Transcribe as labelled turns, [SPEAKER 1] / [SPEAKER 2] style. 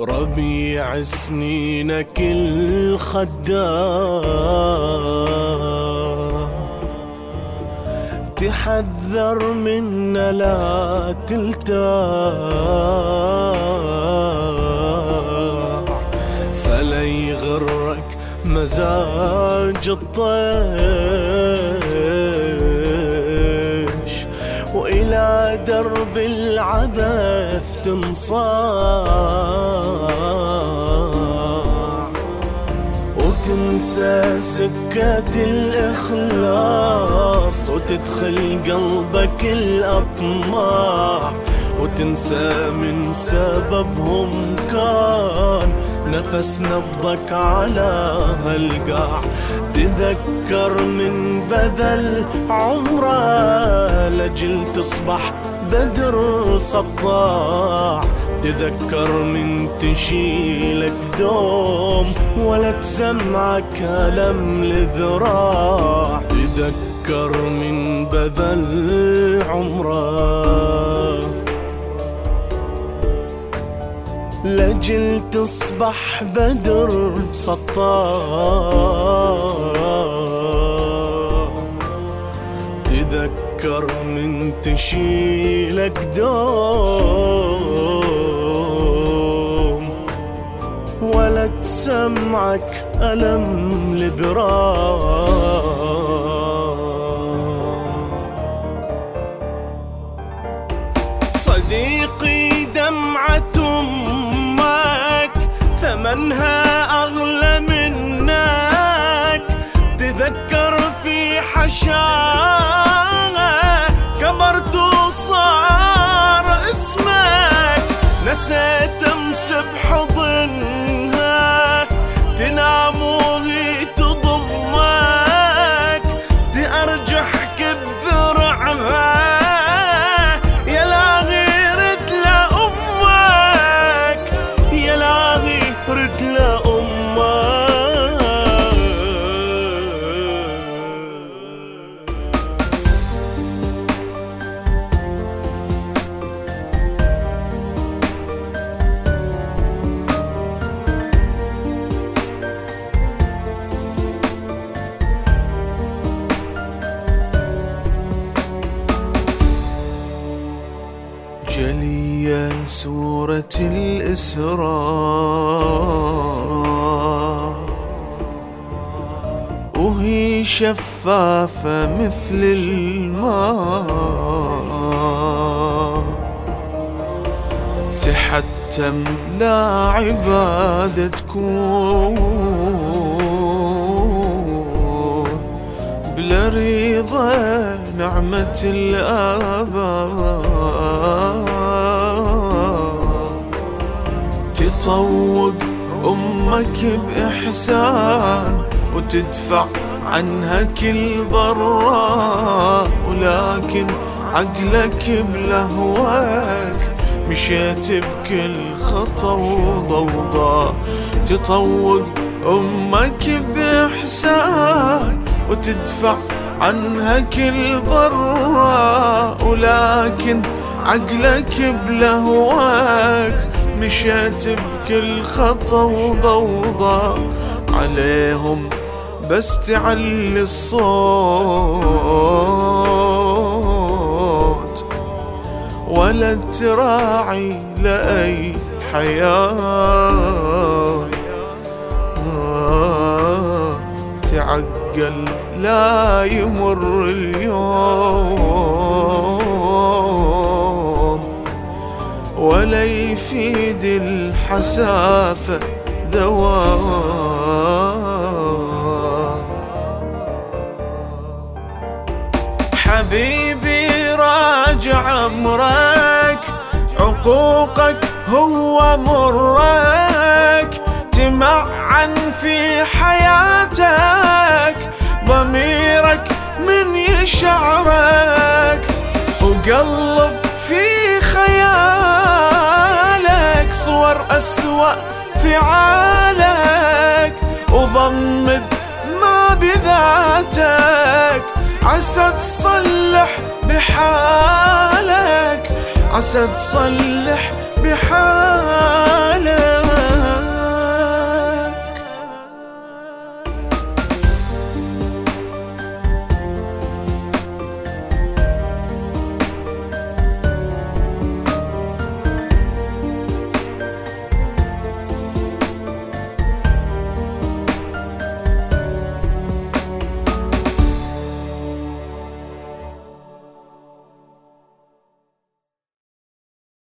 [SPEAKER 1] ربيع سنينك الخدام تحذر منا لا تلتاع فلا يغرك مزاج الطيش درب العبث تنصاع. وتنسى سكة الإخلاص وتدخل قلبك الأطماع. وتنسى من سببهم كان نفس نبضك على هالقاع. تذكر من بذل عمره لجل تصبح بدر سطاع. تذكر من تشيلك دوم ولا تسمعك ألم لذراع. تذكر من بذل عمره. لجل تصبح بدر سطاع. تذكر من تشيلك دوم ولا تسمعك ألم لذراع صديقي دمعة أمك ثمنها أغلى منك. تذكر في حشاها نسيت امس بحضنها
[SPEAKER 2] جلية سورة الإسراء. وهي شفافة مثل الماء. تحتم لا عبادة تكون. بلا رضا نعمة الآباء. تطوق أمك بإحسان وتدفع عنها كل ضراء ولكن عقلك بلهواك مشيت بكل خطا وضوضاء. تطوق أمك بإحسان وتدفع عنها كل ضراء ولكن عقلك بلهواك مشيت بكل خطأ وضوضاء عليهم بس تعلي الصوت ولا تراعي لأي حياة. تعقل لا يمر اليوم. ولا يفيد الحسافة ذواب حبيبي راجع أمرك عقوقك هو مرك. تمعن في حياتك من يشعرك وقلب في خيالك صور أسوأ فعالك وضمد ما بذاتك. عسى تصلح بحالك عسى تصلح بحالك.